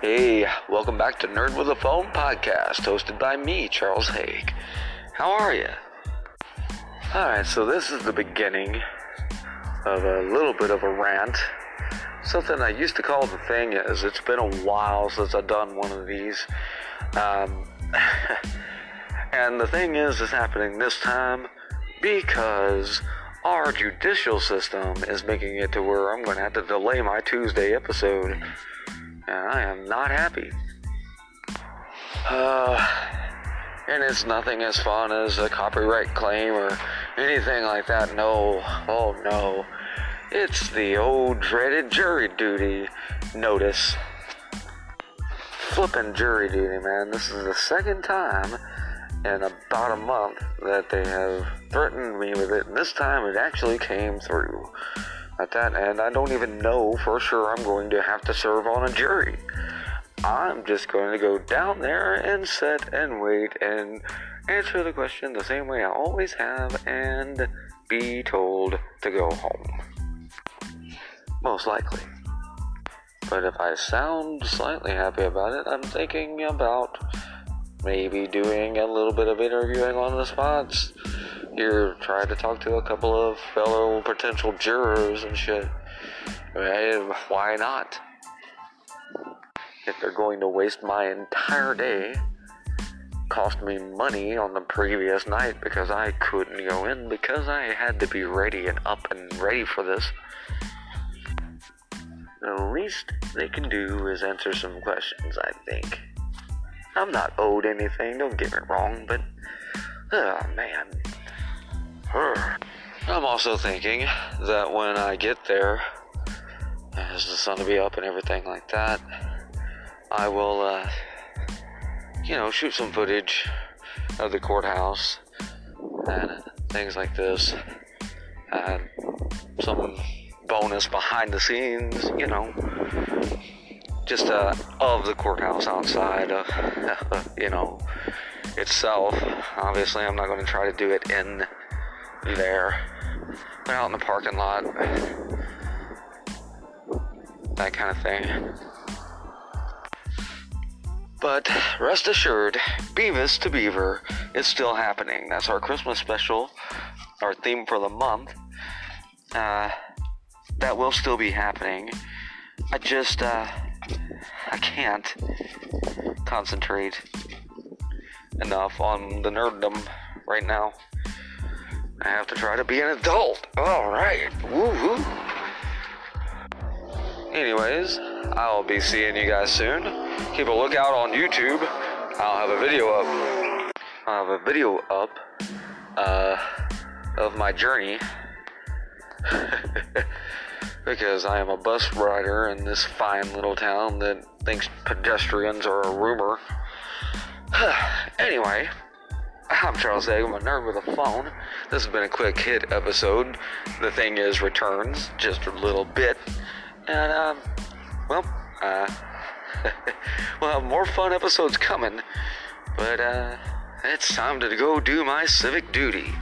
Hey, welcome back to Nerd with a Phone podcast, hosted by me, Charles Haig. How are you? Alright, so this is the beginning of a little bit of a rant. Something I used to call the thing is, it's been a while since I've done one of these. Um, and the thing is, it's happening this time because our judicial system is making it to where I'm going to have to delay my Tuesday episode and I am not happy. Uh, and it's nothing as fun as a copyright claim or anything like that. No, oh no. It's the old dreaded jury duty notice. Flipping jury duty, man. This is the second time in about a month that they have threatened me with it, and this time it actually came through at that end, I don't even know for sure I'm going to have to serve on a jury. I'm just going to go down there and sit and wait and answer the question the same way I always have and be told to go home. Most likely. But if I sound slightly happy about it, I'm thinking about maybe doing a little bit of interviewing on the spots you're trying to talk to a couple of fellow potential jurors and shit. why not? If they're going to waste my entire day, cost me money on the previous night because I couldn't go in because I had to be ready and up and ready for this. The least they can do is answer some questions, I think. I'm not owed anything, don't get me wrong, but oh man, I'm also thinking that when I get there, as the sun will be up and everything like that, I will, uh, you know, shoot some footage of the courthouse and things like this. And some bonus behind the scenes, you know, just uh, of the courthouse outside, uh, you know, itself. Obviously, I'm not going to try to do it in there, out in the parking lot, that kind of thing. But rest assured, Beavis to Beaver is still happening. That's our Christmas special, our theme for the month. Uh, that will still be happening. I just, uh, I can't concentrate enough on the nerddom right now. I have to try to be an adult. All right. Woohoo. Anyways, I'll be seeing you guys soon. Keep a lookout on YouTube. I'll have a video up. I'll have a video up uh, of my journey. because I am a bus rider in this fine little town that thinks pedestrians are a rumor. anyway. I'm Charles I'm a nerd with a phone. This has been a quick hit episode. The thing is, returns just a little bit. And, um, well, uh, we'll have more fun episodes coming. But, uh, it's time to go do my civic duty.